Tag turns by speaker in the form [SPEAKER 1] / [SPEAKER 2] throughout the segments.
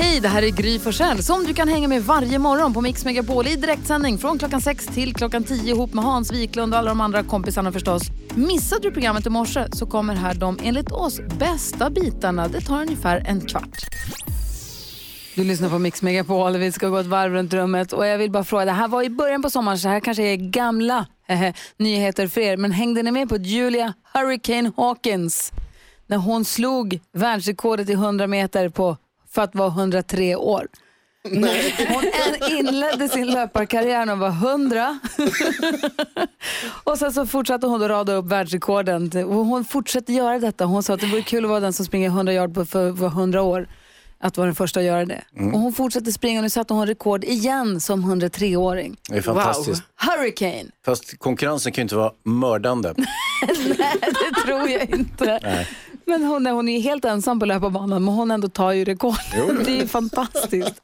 [SPEAKER 1] Hej, det här är Gry Forssell som du kan hänga med varje morgon på Mix Megapol i direktsändning från klockan 6 till klockan 10 ihop med Hans Wiklund och alla de andra kompisarna förstås. Missade du programmet i morse så kommer här de enligt oss bästa bitarna. Det tar ungefär en kvart. Du lyssnar på Mix Megapol, vi ska gå ett varv runt rummet och jag vill bara fråga, det här var i början på sommaren så här kanske är gamla eh, nyheter för er, men hängde ni med på Julia Hurricane Hawkins? När hon slog världsrekordet i 100 meter på för att vara 103 år. Hon inledde sin löparkarriär när hon var 100. och sen så fortsatte hon att rada upp världsrekorden. Och hon fortsätter göra detta. Hon sa att det vore kul att vara den som springer 100 yard på för, för 100 år. Att vara den första att göra det. Och hon fortsätter springa nu satte hon rekord igen som 103-åring.
[SPEAKER 2] Det är fantastiskt.
[SPEAKER 1] Hurricane!
[SPEAKER 2] Fast konkurrensen kan ju inte vara mördande.
[SPEAKER 1] Det tror jag inte. Men hon är, hon är helt ensam på löparbanan men hon ändå tar ju rekord. Det är ju fantastiskt.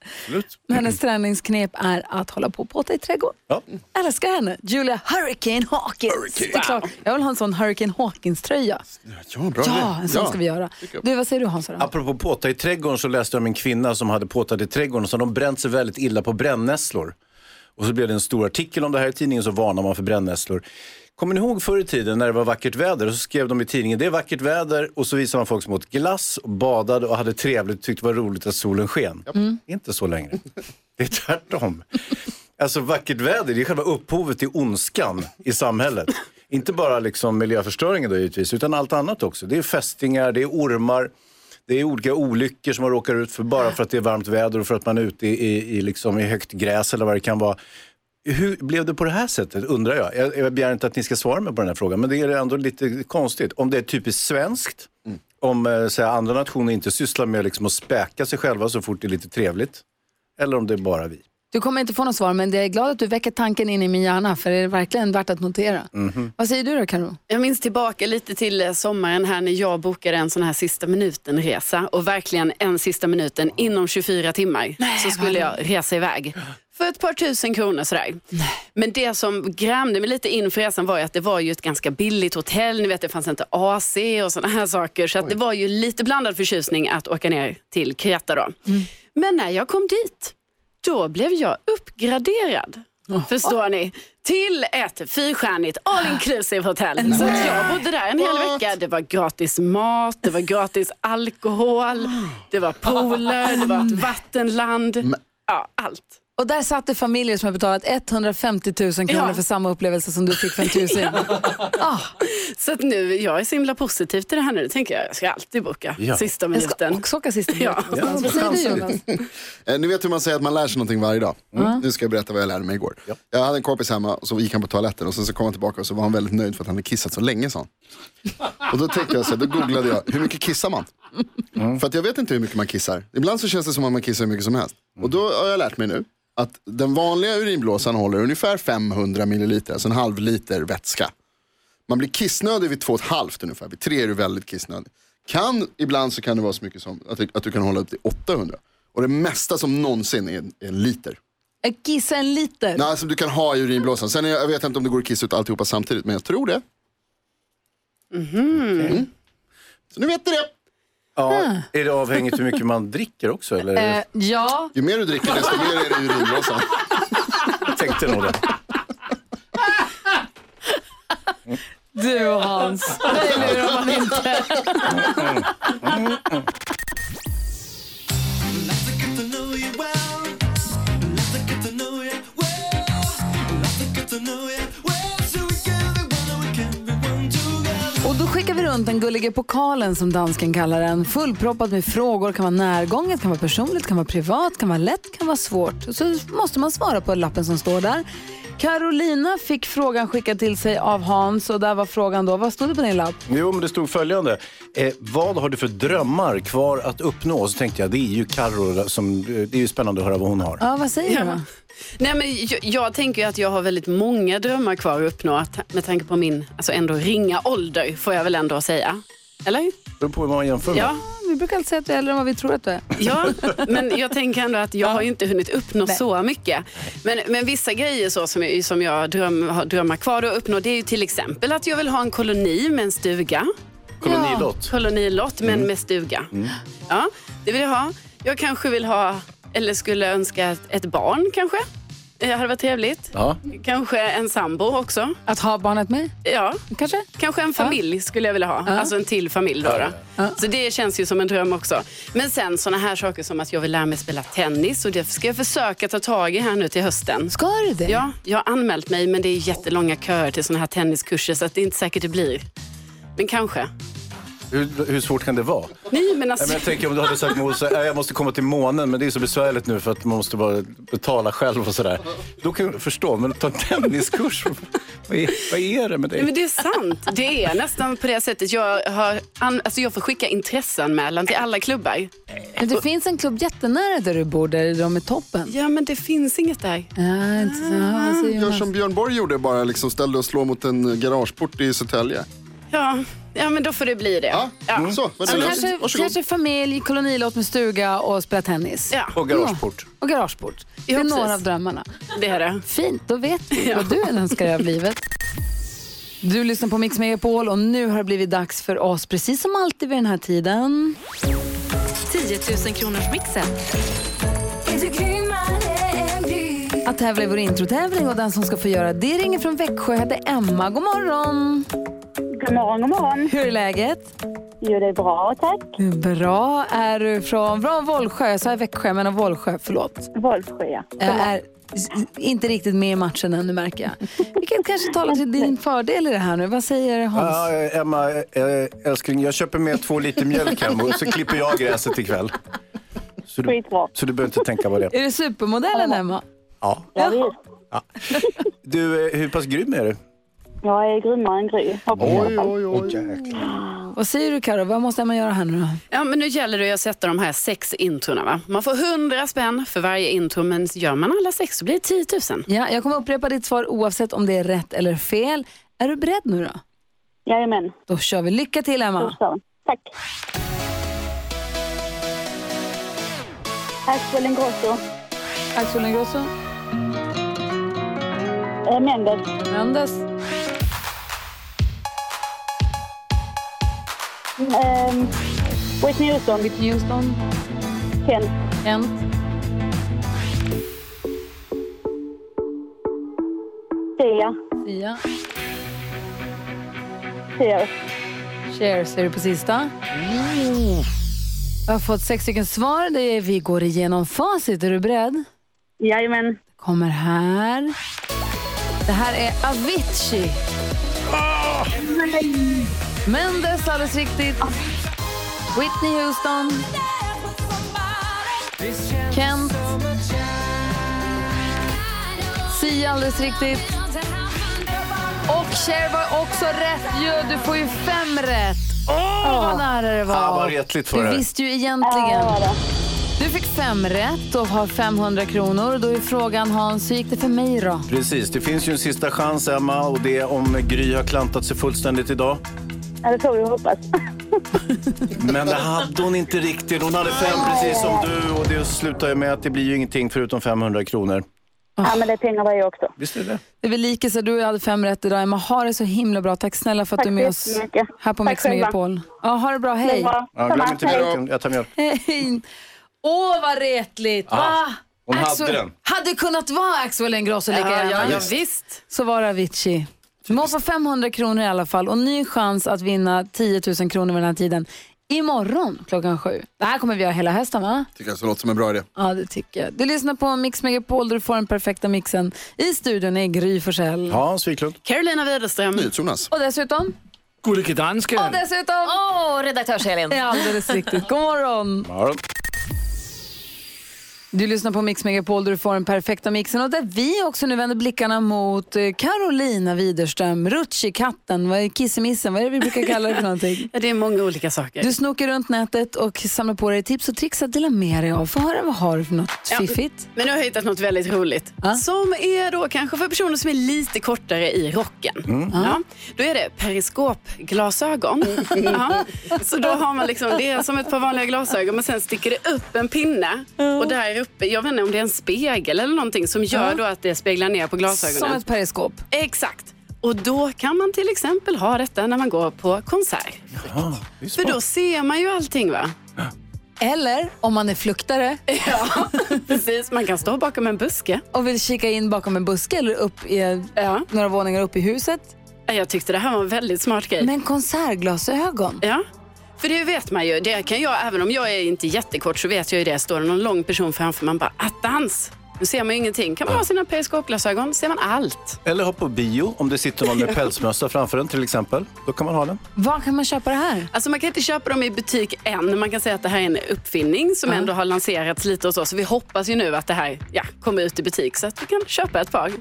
[SPEAKER 1] Hennes träningsknep är att hålla på och påta i trädgården.
[SPEAKER 2] Ja.
[SPEAKER 1] Älskar henne. Julia Hurricane Hawkins. Det är klart, jag vill ha en sån Hurricane Hawkins-tröja.
[SPEAKER 3] Ja, bra
[SPEAKER 1] Ja, en sån
[SPEAKER 3] Ja.
[SPEAKER 1] ska vi göra. Du, vad säger du Hans?
[SPEAKER 2] Apropå påta i trädgården så läste jag om en kvinna som hade påtat i trädgården och så hade de bränt sig väldigt illa på brännässlor. Och så blev det en stor artikel om det här i tidningen så varnar man för brännässlor. Kommer ni ihåg förr i tiden när det var vackert väder och så skrev de i tidningen det är vackert väder och så visade man folk som åt glass och badade och hade trevligt och tyckte det var roligt att solen sken. Är inte så längre. Det är tvärtom. Alltså vackert väder det är själva upphovet till ondskan i samhället. Inte bara liksom miljöförstöringen då givetvis utan allt annat också. Det är fästingar, det är ormar. Det är olika olyckor som man råkar ut för bara för att det är varmt väder och för att man är ute i, i, i, liksom, i högt gräs eller vad det kan vara. Hur blev det på det här sättet undrar jag. jag. Jag begär inte att ni ska svara mig på den här frågan men det är ändå lite konstigt. Om det är typiskt svenskt, om eh, så här, andra nationer inte sysslar med liksom, att späka sig själva så fort det är lite trevligt. Eller om det är bara vi.
[SPEAKER 1] Du kommer inte få något svar men jag är glad att du väcker tanken in i min hjärna för det är verkligen värt att notera. Vad säger du då Karo?
[SPEAKER 4] Jag minns tillbaka lite till eh, sommaren här när jag bokade en sån här sista minuten-resa och verkligen en sista minuten inom 24 timmar så skulle jag resa iväg. För ett par tusen kronor sådär. Men det som grämde mig lite inför resan var ju att det var ju ett ganska billigt hotell. Ni vet det fanns inte AC och sådana här saker. Så att det var ju lite blandad förtjusning att åka ner till Kreta då. Men när jag kom dit, då blev jag uppgraderad. Förstår ni? Till ett fyrstjärnigt all inclusive hotell. Så att jag bodde där en hel vecka. Det var gratis mat, det var gratis alkohol, det var pooler, det var ett vattenland. Ja, allt.
[SPEAKER 1] Och där satt det familjer som har betalat 150 000 kronor
[SPEAKER 4] Ja.
[SPEAKER 1] för samma upplevelse som du fick för en tusing. ah,
[SPEAKER 4] Så att nu, jag är så himla positiv till det här nu. Nu tänker jag, jag ska alltid boka
[SPEAKER 2] Ja.
[SPEAKER 4] sista
[SPEAKER 1] jag ska
[SPEAKER 4] minuten.
[SPEAKER 1] också åka sista
[SPEAKER 4] Ja.
[SPEAKER 1] minuten. Vad säger du Jonas?
[SPEAKER 3] Eh, Ni vet hur man säger att man lär sig någonting varje dag.
[SPEAKER 1] Mm.
[SPEAKER 3] Nu ska jag berätta vad jag lärde mig igår. Jag hade en kompis hemma och så gick han på toaletten och sen så kom han tillbaka och så var han väldigt nöjd för att han hade kissat så länge sa. Och då tänkte jag så här, då googlade jag, hur mycket kissar man? För att jag vet inte hur mycket man kissar. Ibland så känns det som att man kissar hur mycket som helst. Och då har jag lärt mig nu att den vanliga urinblåsan håller ungefär 500 milliliter, alltså en halv liter vätska. Man blir kissnödig vid två och ett halvt ungefär, vid tre är du väldigt kissnödig. Kan, ibland så kan det vara så mycket som att att du kan hålla upp till 800. Och det mesta som någonsin är är en liter.
[SPEAKER 1] Jag kissar en liter.
[SPEAKER 3] Nej, som du kan ha i urinblåsan. Sen jag, jag vet inte om det går att kissa ut alltihopa samtidigt, men jag tror det. Mm. Så nu vet du det.
[SPEAKER 2] Ja, är det avhängigt hur mycket man dricker också? Eller?
[SPEAKER 1] Eh, ja,
[SPEAKER 3] Ju mer du dricker desto mer är det urinblåsan.
[SPEAKER 2] Jag tänkte nog det.
[SPEAKER 1] du Hans. Det lurar man inte. Runt den gulliga pokalen som dansken kallar den. Fullproppad med frågor. kan vara närgånget, kan vara personligt, kan vara privat, kan vara lätt, kan vara svårt. Så måste man svara på lappen som står där. Carolina fick frågan skickad till sig av Hans och där var frågan då, vad stod det på din lapp?
[SPEAKER 2] Jo, men det stod följande. Eh, vad har du för drömmar kvar att uppnå? Så tänkte jag, det är ju Carro som, eh, det är ju spännande att höra vad hon har.
[SPEAKER 1] Ja, vad säger du? då?
[SPEAKER 4] Nej, men jag, jag tänker ju att jag har väldigt många drömmar kvar att uppnå att, med tanke på min alltså ändå ringa ålder får jag väl ändå säga. Eller?
[SPEAKER 2] Det beror på hur man jämför med.
[SPEAKER 4] Ja,
[SPEAKER 1] Vi brukar alltid säga att du är äldre än vad vi tror att du är.
[SPEAKER 4] ja, men jag tänker ändå att jag har ju inte hunnit uppnå så mycket. Men, men vissa grejer så som jag, som jag dröm, har drömmar kvar att uppnå det är ju till exempel att jag vill ha en koloni med en stuga.
[SPEAKER 2] Kolonilott.
[SPEAKER 4] Kolonilott men
[SPEAKER 2] Mm.
[SPEAKER 4] med stuga. Ja, det vill jag ha. Jag kanske vill ha, eller skulle önska ett barn kanske. Det hade varit trevligt.
[SPEAKER 2] Ja.
[SPEAKER 4] Kanske en sambo också.
[SPEAKER 1] Att ha barnet med?
[SPEAKER 4] Ja,
[SPEAKER 1] Kanske?
[SPEAKER 4] kanske en familj skulle jag vilja ha. Alltså en till familj då. då. Så det känns ju som en dröm också. Men sen såna här saker som att jag vill lära mig spela tennis och det ska jag försöka ta tag i här nu till hösten.
[SPEAKER 1] Ska du det?
[SPEAKER 4] Ja, jag har anmält mig men det är jättelånga köer till såna här tenniskurser så att det är inte säkert det blir. Men kanske.
[SPEAKER 2] Hur, hur svårt kan det vara?
[SPEAKER 4] Nej men
[SPEAKER 2] Nej,
[SPEAKER 4] alltså.
[SPEAKER 2] men jag tänker om du hade sagt Mose, "Nej, jag måste komma till månen, men det är så besvärligt nu för att man måste bara betala själv och sådär. Då kan jag förstå, men ta en tenniskurs, vad är, vad är det med
[SPEAKER 4] Nej,
[SPEAKER 2] dig?
[SPEAKER 4] men det är sant. Det är nästan på det sättet. Jag, har, alltså jag får skicka intresseanmälan till alla klubbar.
[SPEAKER 1] Men det finns en klubb jättenära där du bor, där de är toppen.
[SPEAKER 4] Ja, men det finns inget där.
[SPEAKER 1] Ja, inte så. Säger
[SPEAKER 3] Gör som Björn Borg gjorde, bara liksom ställde och slå mot en garageport i Södertälje.
[SPEAKER 4] Ja, ja, men då får det bli det.
[SPEAKER 3] Ja,
[SPEAKER 4] Ja.
[SPEAKER 3] så. Var det
[SPEAKER 1] Så
[SPEAKER 3] löst?
[SPEAKER 1] kanske,
[SPEAKER 3] Varsågod.
[SPEAKER 1] kanske familj, kolonilott med stuga och spela tennis.
[SPEAKER 4] Ja,
[SPEAKER 2] Och garageport.
[SPEAKER 1] Och garageport. Det
[SPEAKER 4] Ja,
[SPEAKER 1] är
[SPEAKER 4] precis.
[SPEAKER 1] några av drömmarna.
[SPEAKER 4] det är det.
[SPEAKER 1] Fint, då vet vi vad du önskar dig av livet. Du lyssnar på Mix Megapol och nu har det blivit dags för oss, precis som alltid vid den här tiden.
[SPEAKER 5] 10 000 kronors mixen.
[SPEAKER 1] Att tävla i vår introtävling och den som ska få göra det ringer från Växjö heter Emma. God morgon!
[SPEAKER 6] God morgon, god morgon.
[SPEAKER 1] Hur är läget?
[SPEAKER 6] Jo, det är bra, tack.
[SPEAKER 1] Bra. Är du från, från Vollsjö? Jag sa Växjö, men Vollsjö, förlåt.
[SPEAKER 6] Vollsjö, ja.
[SPEAKER 1] Är inte riktigt med i matchen ännu märker jag. Vilket kanske talar till din fördel i det här nu. Vad säger Hans?
[SPEAKER 2] Ja, eh, Emma, eh, älskling, jag köper med två liter mjölk hem och så klipper jag gräset ikväll. Så du,
[SPEAKER 6] Skitbra.
[SPEAKER 2] så du behöver inte tänka på det.
[SPEAKER 1] Är det supermodellen Emma?
[SPEAKER 2] Ja.
[SPEAKER 6] Ja.
[SPEAKER 2] Du, eh, hur pass grym är du?
[SPEAKER 6] Jag är grymmare än Gry. Fall.
[SPEAKER 2] Åh, jäklar.
[SPEAKER 1] Vad säger du Karo? Vad måste Emma göra här nu då?
[SPEAKER 4] Ja, men nu gäller det att sätta de här sex introna. Va? Man får 100 spänn för varje intro, men gör man alla sex så blir det 10 000.
[SPEAKER 1] Ja, jag kommer upprepa ditt svar oavsett om det är rätt eller fel. Är du beredd nu då?
[SPEAKER 6] Jajamän,
[SPEAKER 1] Då kör vi. Lycka till Emma.
[SPEAKER 6] Tack. Axel Ingrosso,
[SPEAKER 1] Axel Ingrosso.
[SPEAKER 6] eh, Mendes,
[SPEAKER 1] Mendes.
[SPEAKER 6] Ehm, Whitney Houston,
[SPEAKER 1] Whitney Houston.
[SPEAKER 6] Kent,
[SPEAKER 1] Kent.
[SPEAKER 6] Sia,
[SPEAKER 1] Sia.
[SPEAKER 6] Cher.
[SPEAKER 1] Cheers är du på sista. Jag har fått sex stycken svar. Det är, vi går igenom facit. Är du beredd?
[SPEAKER 6] Jajamän.
[SPEAKER 1] Kommer här. Det här är Avicii. Mendes alldeles riktigt. Whitney Houston. Kent. Sia alldeles riktigt. Och Cher var också rätt ju. Du får ju fem rätt. Åh, vad nära det var.
[SPEAKER 2] Ah, vad retligt för
[SPEAKER 1] Du
[SPEAKER 2] det.
[SPEAKER 1] visste ju
[SPEAKER 6] Ja,
[SPEAKER 1] egentligen. Du fick fem rätt och har 500 kronor. Då är frågan Hans, hur gick det för mig då?
[SPEAKER 2] Precis, det finns ju en sista chans Emma och det är om Gry har klantat sig fullständigt idag.
[SPEAKER 6] Ja, det får vi hoppas.
[SPEAKER 2] Men det hade hon inte riktigt. Hon hade fem precis som du och det slutar ju med att det blir ju ingenting förutom 500 kronor.
[SPEAKER 6] Ja, men det är pengar det också.
[SPEAKER 2] Visst är det?
[SPEAKER 1] Det är väl lika så du hade fem rätt idag. Emma, ha det så himla bra. Tack snälla för att
[SPEAKER 6] Tack
[SPEAKER 1] du är med oss här på
[SPEAKER 6] Tack
[SPEAKER 1] Mix. Megapol. Ja, ha det bra, hej.
[SPEAKER 6] bra.
[SPEAKER 2] Ja, glöm inte
[SPEAKER 6] Hej.
[SPEAKER 2] mjölken. Jag tar mjölk.
[SPEAKER 1] Hej. Åh, vad retligt. Va?
[SPEAKER 2] hon hade den.
[SPEAKER 1] Hade kunnat vara Axel Ingrosso lika
[SPEAKER 4] Ja,
[SPEAKER 1] gärna.
[SPEAKER 4] ja, ja, visst.
[SPEAKER 1] Så var det Avicii. Man får 500 kronor i alla fall och ny chans att vinna 10 000 kronor vid den här tiden. Imorgon klockan sju. Det här kommer vi göra hela hösten va?
[SPEAKER 3] Tycker jag så låter som en bra idé.
[SPEAKER 1] Ja, det tycker jag. Du lyssnar på Mix Megapol där du får den perfekta mixen. I studion är Gry Forssell.
[SPEAKER 2] Hans Wiklund.
[SPEAKER 4] Carolina Widerström.
[SPEAKER 3] NyhetsJonas.
[SPEAKER 1] Och dessutom...
[SPEAKER 7] Gullige dansken.
[SPEAKER 1] Och dessutom...
[SPEAKER 5] Åh, redaktörs-Elin.
[SPEAKER 1] Ja, alldeles riktigt. God morgon.
[SPEAKER 2] Morgon.
[SPEAKER 1] Du lyssnar på Mix Megapol där du får den perfekta mixen och där vi också nu vänder blickarna mot eh, Carolina Widerström, Rutschikatten, vad är kissemissen, vad är det vi brukar kalla det för någonting?
[SPEAKER 4] Ja, det är många olika saker.
[SPEAKER 1] Du snokar runt nätet och samlar på dig tips och tricks att dela med dig av. Få höra vad har du för något
[SPEAKER 4] Ja,
[SPEAKER 1] fiffigt?
[SPEAKER 4] Men nu har jag hittat något väldigt roligt. Som är då kanske för personer som är lite kortare i rocken. Ja, då är det periskopglasögon. ja, så då har man liksom, det är som ett par vanliga glasögon men sen sticker det upp en pinne. Och där uppe, jag vet inte om det är en spegel eller någonting som gör
[SPEAKER 1] Ja.
[SPEAKER 4] då att det speglar ner på glasögonen.
[SPEAKER 1] Som ett periskop.
[SPEAKER 4] Exakt. Och då kan man till exempel ha detta när man går på konsert. För då ser man ju allting va?
[SPEAKER 1] Eller om man är fluktare
[SPEAKER 4] Ja, precis. Man kan stå bakom en buske.
[SPEAKER 1] och vill kika in bakom en buske eller upp i, några våningar upp i huset.
[SPEAKER 4] Jag tyckte det här var en väldigt smart grej.
[SPEAKER 1] Men konsertglasögon?
[SPEAKER 4] Ja. För det vet man ju. Det kan jag, även om jag är inte jättekort så vet jag ju det. Står det någon lång person framför man bara attans. Nu ser man ju ingenting. Kan man ha sina periskopglasögon ser man allt.
[SPEAKER 2] Eller hoppa på bio om det sitter någon med pälsmössa framför en till exempel. Då kan man ha den.
[SPEAKER 1] Var kan man köpa det här?
[SPEAKER 4] Alltså man kan inte köpa dem i butik än. Man kan säga att det här är en uppfinning som ändå har lanserats lite hos oss. Så vi hoppas ju nu att det här ja, kommer ut i butik så att vi kan köpa ett par.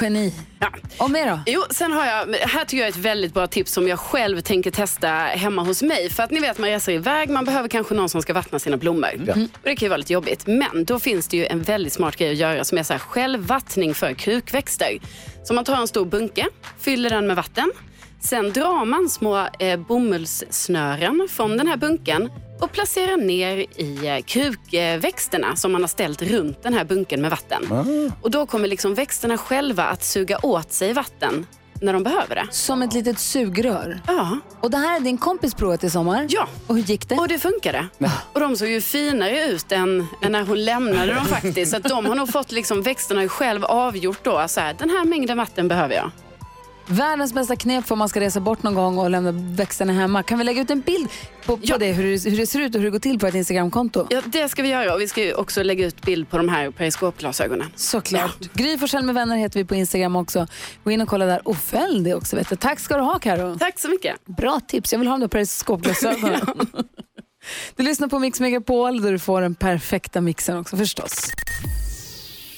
[SPEAKER 1] Geni.
[SPEAKER 4] Ja.
[SPEAKER 1] Och mer då?
[SPEAKER 4] Jo, sen har jag, här tycker jag är ett väldigt bra tips som jag själv tänker testa hemma hos mig. För att ni vet, man reser iväg, man behöver kanske någon som ska vattna sina blommor. Och det kan ju vara lite jobbigt. Men då finns det ju en väldigt smart grej att göra som är så här självvattning för krukväxter. Så man tar en stor bunke, fyller den med vatten. Sen drar man små eh, bomullssnören från den här bunken och placerar ner i eh, krukväxterna som man har ställt runt den här bunken med vatten. Och då kommer liksom växterna själva att suga åt sig vatten när de behöver det.
[SPEAKER 1] Som ett litet sugrör?
[SPEAKER 4] Ja.
[SPEAKER 1] Och det här är din kompis provat i sommar?
[SPEAKER 4] Ja.
[SPEAKER 1] Och hur gick det?
[SPEAKER 4] Och det funkade. Och de såg ju finare ut än, än när hon lämnade dem faktiskt. Så att de har nog fått, liksom, växterna själv avgjort då, så här, den här mängden vatten behöver jag.
[SPEAKER 1] Världens bästa knep för om man ska resa bort någon gång och lämna växterna hemma. Kan vi lägga ut en bild på, på det, hur, det, hur det ser ut och hur det går till på ett Instagramkonto?
[SPEAKER 4] Ja, det ska vi göra och vi ska också lägga ut bild på de här periskopglasögonen.
[SPEAKER 1] Såklart. Gry Forssell med vänner heter vi på Instagram också. Gå in och kolla där och följ det också. Vet du. Tack ska du ha Karo.
[SPEAKER 4] Tack så mycket.
[SPEAKER 1] Bra tips. Jag vill ha de där periskopglasögonen. Du lyssnar på Mix Megapol där du får den perfekta mixen också förstås.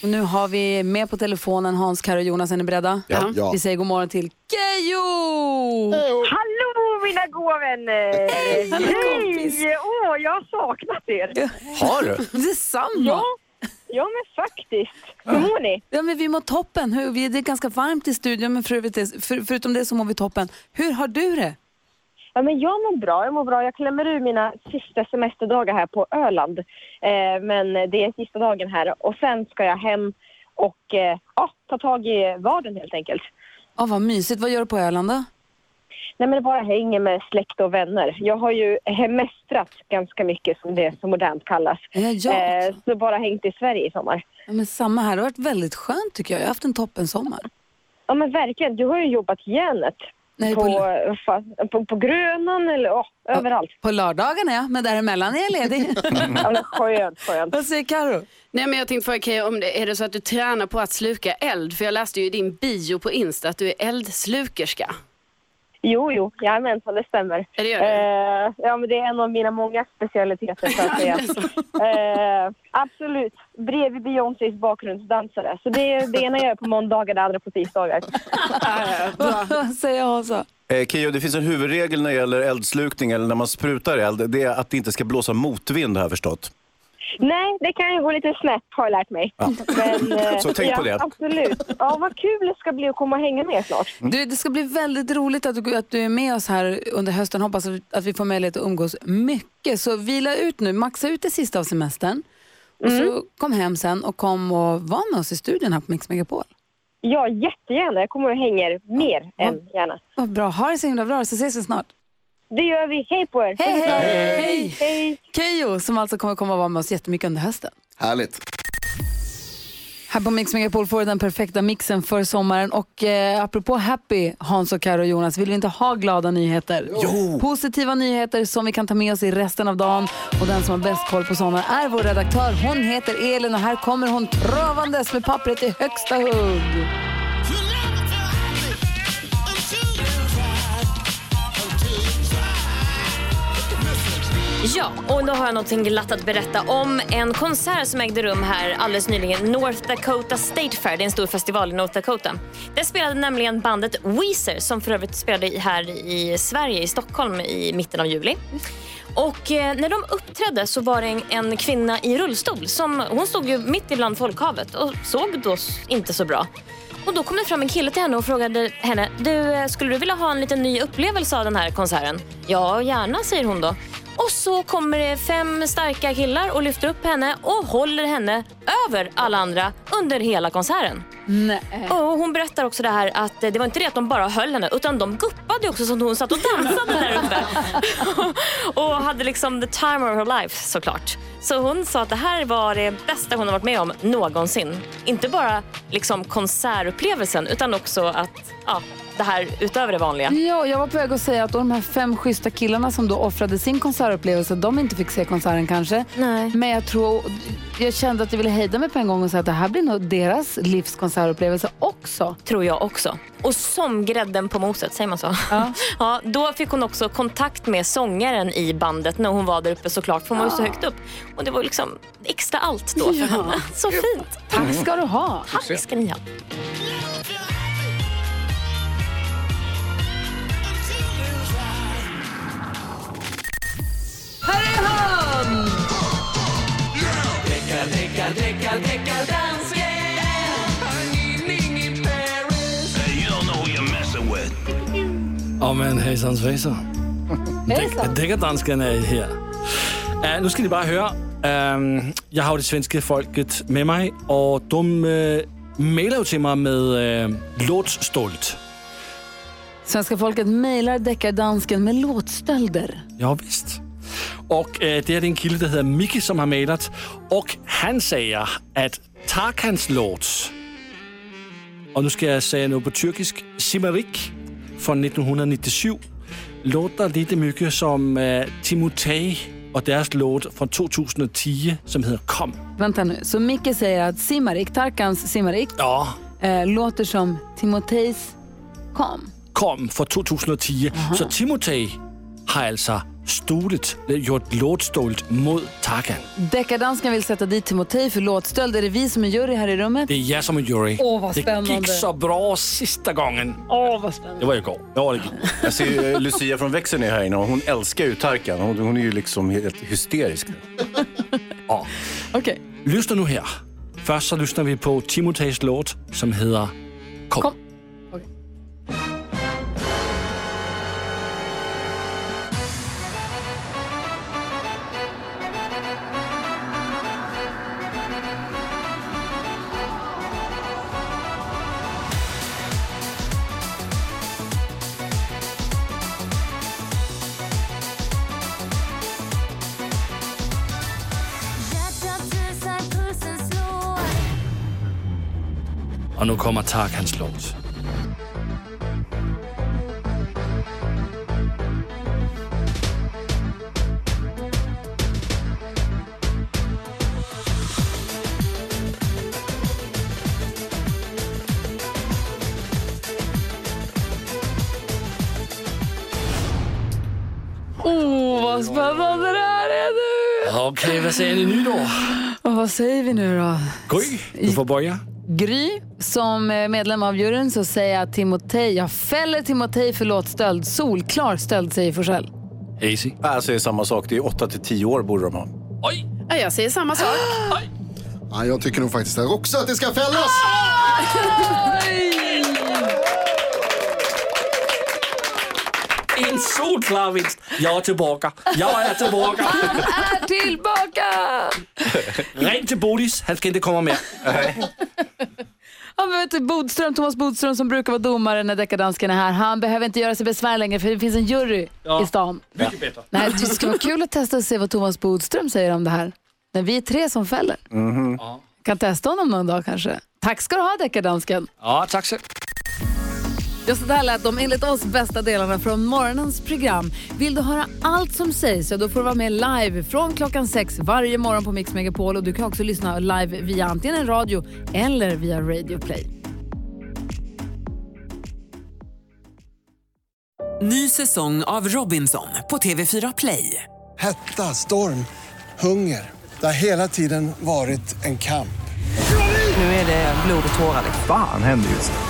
[SPEAKER 1] Och nu har vi med på telefonen Hans, Karo och Jonas. Är ni beredda?
[SPEAKER 7] Ja. Ja.
[SPEAKER 1] Vi säger god morgon till Keyyo!
[SPEAKER 7] Hallå mina goa vänner!
[SPEAKER 1] Kompis.
[SPEAKER 7] Hej! Åh, jag har saknat er.
[SPEAKER 2] Har du?
[SPEAKER 1] Detsamma!
[SPEAKER 7] Ja, ja men faktiskt. Hur mår ni?
[SPEAKER 1] Ja, men vi mår toppen. Det är ganska varmt i studion, men för, för, förutom det så mår vi toppen. Hur har du det?
[SPEAKER 7] Ja, men jag mår bra. Jag mår bra. Jag klämmer ur mina sista semesterdagar här på Öland. Eh, men det är sista dagen här och sen ska jag hem och eh, ja, ta tag i vardagen helt enkelt.
[SPEAKER 1] Ja, vad mysigt. Vad gör du på Öland då?
[SPEAKER 7] Nej men bara hänger med släkt och vänner. Jag har ju hemestrat ganska mycket som det så modernt kallas.
[SPEAKER 1] Ja, ja.
[SPEAKER 7] Eh, så bara hängt i Sverige i sommar.
[SPEAKER 1] Ja, men samma här. Det har varit väldigt skönt tycker jag. Jag har haft en toppen sommar.
[SPEAKER 7] Ja men verkligen, du har ju jobbat järnet.
[SPEAKER 1] Nej,
[SPEAKER 7] på,
[SPEAKER 1] på-
[SPEAKER 7] fa- på, på Grönan eller ja, överallt.
[SPEAKER 1] På lördagarna ja, men däremellan är jag ledig.
[SPEAKER 7] Ja, men skönt, skönt.
[SPEAKER 1] Vad säger Karo?
[SPEAKER 4] Nej, men jag tänkte fråga Keyyo, om det, är det så att du tränar på att sluka eld? För jag läste ju i din bio på Insta att du är eldslukerska.
[SPEAKER 7] Jo, jo, jajamensan, det stämmer.
[SPEAKER 4] Ja, det det.
[SPEAKER 7] Eh, ja, men det är en av mina många specialiteter så att säga. eh, absolut. Bredvid Beyoncés bakgrundsdansare. Så det, är- det ena gör jag på måndagar, det andra på tisdagar.
[SPEAKER 1] Säger Hansa?
[SPEAKER 2] Eh, Keyyo, det finns en huvudregel när det gäller eldslukning eller när man sprutar eld. Det är att det inte ska blåsa motvind har jag förstått.
[SPEAKER 7] Nej, det kan ju gå lite snett har jag lärt mig. Men, eh,
[SPEAKER 2] Så tänk
[SPEAKER 7] ja,
[SPEAKER 2] på det.
[SPEAKER 7] Absolut. Ja, vad kul det ska bli att komma och hänga med snart.
[SPEAKER 1] Du, det ska bli väldigt roligt att du, att du är med oss här under hösten. Hoppas att vi får möjlighet att umgås mycket. Så vila ut nu, maxa ut det sista av semestern. Och
[SPEAKER 7] Mm.
[SPEAKER 1] så kom hem sen och kom och var med oss i studion här på Mix Megapol.
[SPEAKER 7] Ja, jättegärna. Jag kommer och hänger mer än gärna.
[SPEAKER 1] Vad bra, ha det så himla bra så ses vi snart.
[SPEAKER 7] Det gör vi. Hej på er!
[SPEAKER 1] Hej, hej!
[SPEAKER 7] Hej!
[SPEAKER 1] Keyyo som alltså kommer komma och vara med oss jättemycket under hösten.
[SPEAKER 3] Härligt.
[SPEAKER 1] Här på Mix Megapol får du den perfekta mixen för sommaren. Och eh, apropå happy, Hans och Karo och Jonas, vill vi inte ha glada nyheter?
[SPEAKER 2] Jo.
[SPEAKER 1] Positiva nyheter som vi kan ta med oss i resten av dagen. Och den som har bäst koll på sådana är vår redaktör. Hon heter Elin och här kommer hon travandes med pappret i högsta hugg.
[SPEAKER 8] Ja, och då har jag någonting glatt att berätta om en konsert som ägde rum här alldeles nyligen. North Dakota State Fair, det är en stor festival i North Dakota. Där spelade nämligen bandet Weezer som för övrigt spelade här i Sverige, i Stockholm i mitten av juli. Och eh, när de uppträdde så var det en, en kvinna i rullstol. Som, hon stod ju mitt ibland folkhavet och såg då inte så bra. Och Då kom det fram en kille till henne och frågade henne du, eh, skulle du vilja ha en liten ny upplevelse av den här konserten. Ja, gärna, säger hon då. Och så kommer det fem starka killar och lyfter upp henne och håller henne över alla andra under hela konserten.
[SPEAKER 1] Nej.
[SPEAKER 8] Och hon berättar också det här att det var inte det att de bara höll henne utan de guppade också så hon satt och dansade där uppe. och hade liksom the time of her life såklart. Så hon sa att det här var det bästa hon har varit med om någonsin. Inte bara liksom konsertupplevelsen utan också att ja, det här utöver det vanliga.
[SPEAKER 1] Ja, jag var på väg att säga att de här fem schyssta killarna som då offrade sin konsertupplevelse, de inte fick se konserten kanske.
[SPEAKER 8] Nej.
[SPEAKER 1] Men jag tror, jag kände att jag ville hejda mig på en gång och säga att det här blir nog deras livs konsertupplevelse också.
[SPEAKER 8] Tror jag också. Och som grädden på moset, säger man så?
[SPEAKER 1] Ja.
[SPEAKER 8] ja, då fick hon också kontakt med sångaren i bandet när hon var där uppe såklart, för hon var ju så högt upp. Och det var liksom extra allt då för
[SPEAKER 1] Ja.
[SPEAKER 8] henne. Så fint.
[SPEAKER 1] Tack ska du ha.
[SPEAKER 8] Tack ska ni ha.
[SPEAKER 1] Är han!
[SPEAKER 9] Ja men hejsan svejsan.
[SPEAKER 1] Hejsan.
[SPEAKER 9] Däckardansken är här. Uh, nu ska ni bara höra. Ehm, jag har det svenska folket med mig och de uh, mejlar ju till mig med uh, låtstolt.
[SPEAKER 1] Svenska folket mejlar deckardansken med låtstölder.
[SPEAKER 9] Ja, visst. Och eh, det är en kille, der hedder Micke, som har mejlat. Och han säger att Tarkans låt, och nu ska jag säga något på tyrkisk, Simarik från 1997, låter lite mycket som eh, Timotej och deras låt från 2010 som heter Kom.
[SPEAKER 1] Vänta nu, så Micke säger att Simarik, Tarkans Simarik,
[SPEAKER 9] Ja,
[SPEAKER 1] eh, låter som Timotejs Kom.
[SPEAKER 9] Kom från 2010. Så Timotej har alltså stulit, gjort låtstolt mot Tarkan.
[SPEAKER 1] Deckardansken vill sätta dit Timotej för låtstöld. Är det vi som är jury här i rummet?
[SPEAKER 9] Det är jag som är jury.
[SPEAKER 1] Åh, vad
[SPEAKER 9] det
[SPEAKER 1] spännande.
[SPEAKER 9] gick så bra sista gången.
[SPEAKER 1] Åh, vad spännande.
[SPEAKER 9] Det var igår. Ja, det gick.
[SPEAKER 2] Jag ser ju eh, Lucia från växeln är här inne och hon älskar ju Tarkan. Hon, hon är ju liksom helt hysterisk.
[SPEAKER 9] Ja.
[SPEAKER 1] Okej.
[SPEAKER 9] Lyssna nu här. Först så lyssnar vi på Timotejs låt som heter Kom.
[SPEAKER 1] Kom.
[SPEAKER 9] Kommer Tarkans låt.
[SPEAKER 1] Åh, vad spännande det här är nu!
[SPEAKER 9] Okej, vad säger ni nu då?
[SPEAKER 1] Och vad säger vi nu då?
[SPEAKER 9] Gry, du får börja.
[SPEAKER 1] Gry, som eh, medlem av juryn så säger jag att Timotej, jag fäller Timotej för låtstöld. Solklar stöld säger Forsell.
[SPEAKER 9] Easy.
[SPEAKER 2] Jag säger samma sak. Det är 8 till 10 år borde de ha.
[SPEAKER 9] Oj!
[SPEAKER 4] Ja, jag säger samma sak.
[SPEAKER 3] Ja, jag tycker nog faktiskt också att det ska fällas.
[SPEAKER 9] En solklar vinst. Jag är tillbaka. Jag är tillbaka.
[SPEAKER 1] Är tillbaka!
[SPEAKER 9] Ring till Bodis. Han ska inte komma med.
[SPEAKER 1] Ja, men vet du, Bodström, Thomas Bodström som brukar vara domare när deckardansken är här, han behöver inte göra sig besvär längre för det finns en jury
[SPEAKER 9] Ja.
[SPEAKER 1] i stan.
[SPEAKER 9] Mycket bättre.
[SPEAKER 1] Nej, det ska vara kul att testa och se vad Thomas Bodström säger om det här. När vi är tre som fäller. Kan testa honom någon dag kanske. Tack ska du ha deckardansken.
[SPEAKER 9] Ja, tack så
[SPEAKER 1] Ja, så där lät de enligt oss bästa delarna från morgonens program. Vill du höra allt som sägs så då får du vara med live från klockan sex varje morgon på Mix Megapol och du kan också lyssna live via antingen en radio eller via Radio Play.
[SPEAKER 10] Ny säsong av Robinson på TV4 Play.
[SPEAKER 11] Hetta, storm, hunger. Det har hela tiden varit en kamp.
[SPEAKER 10] Nu är det blod och tårar.
[SPEAKER 12] Fan händer just nu.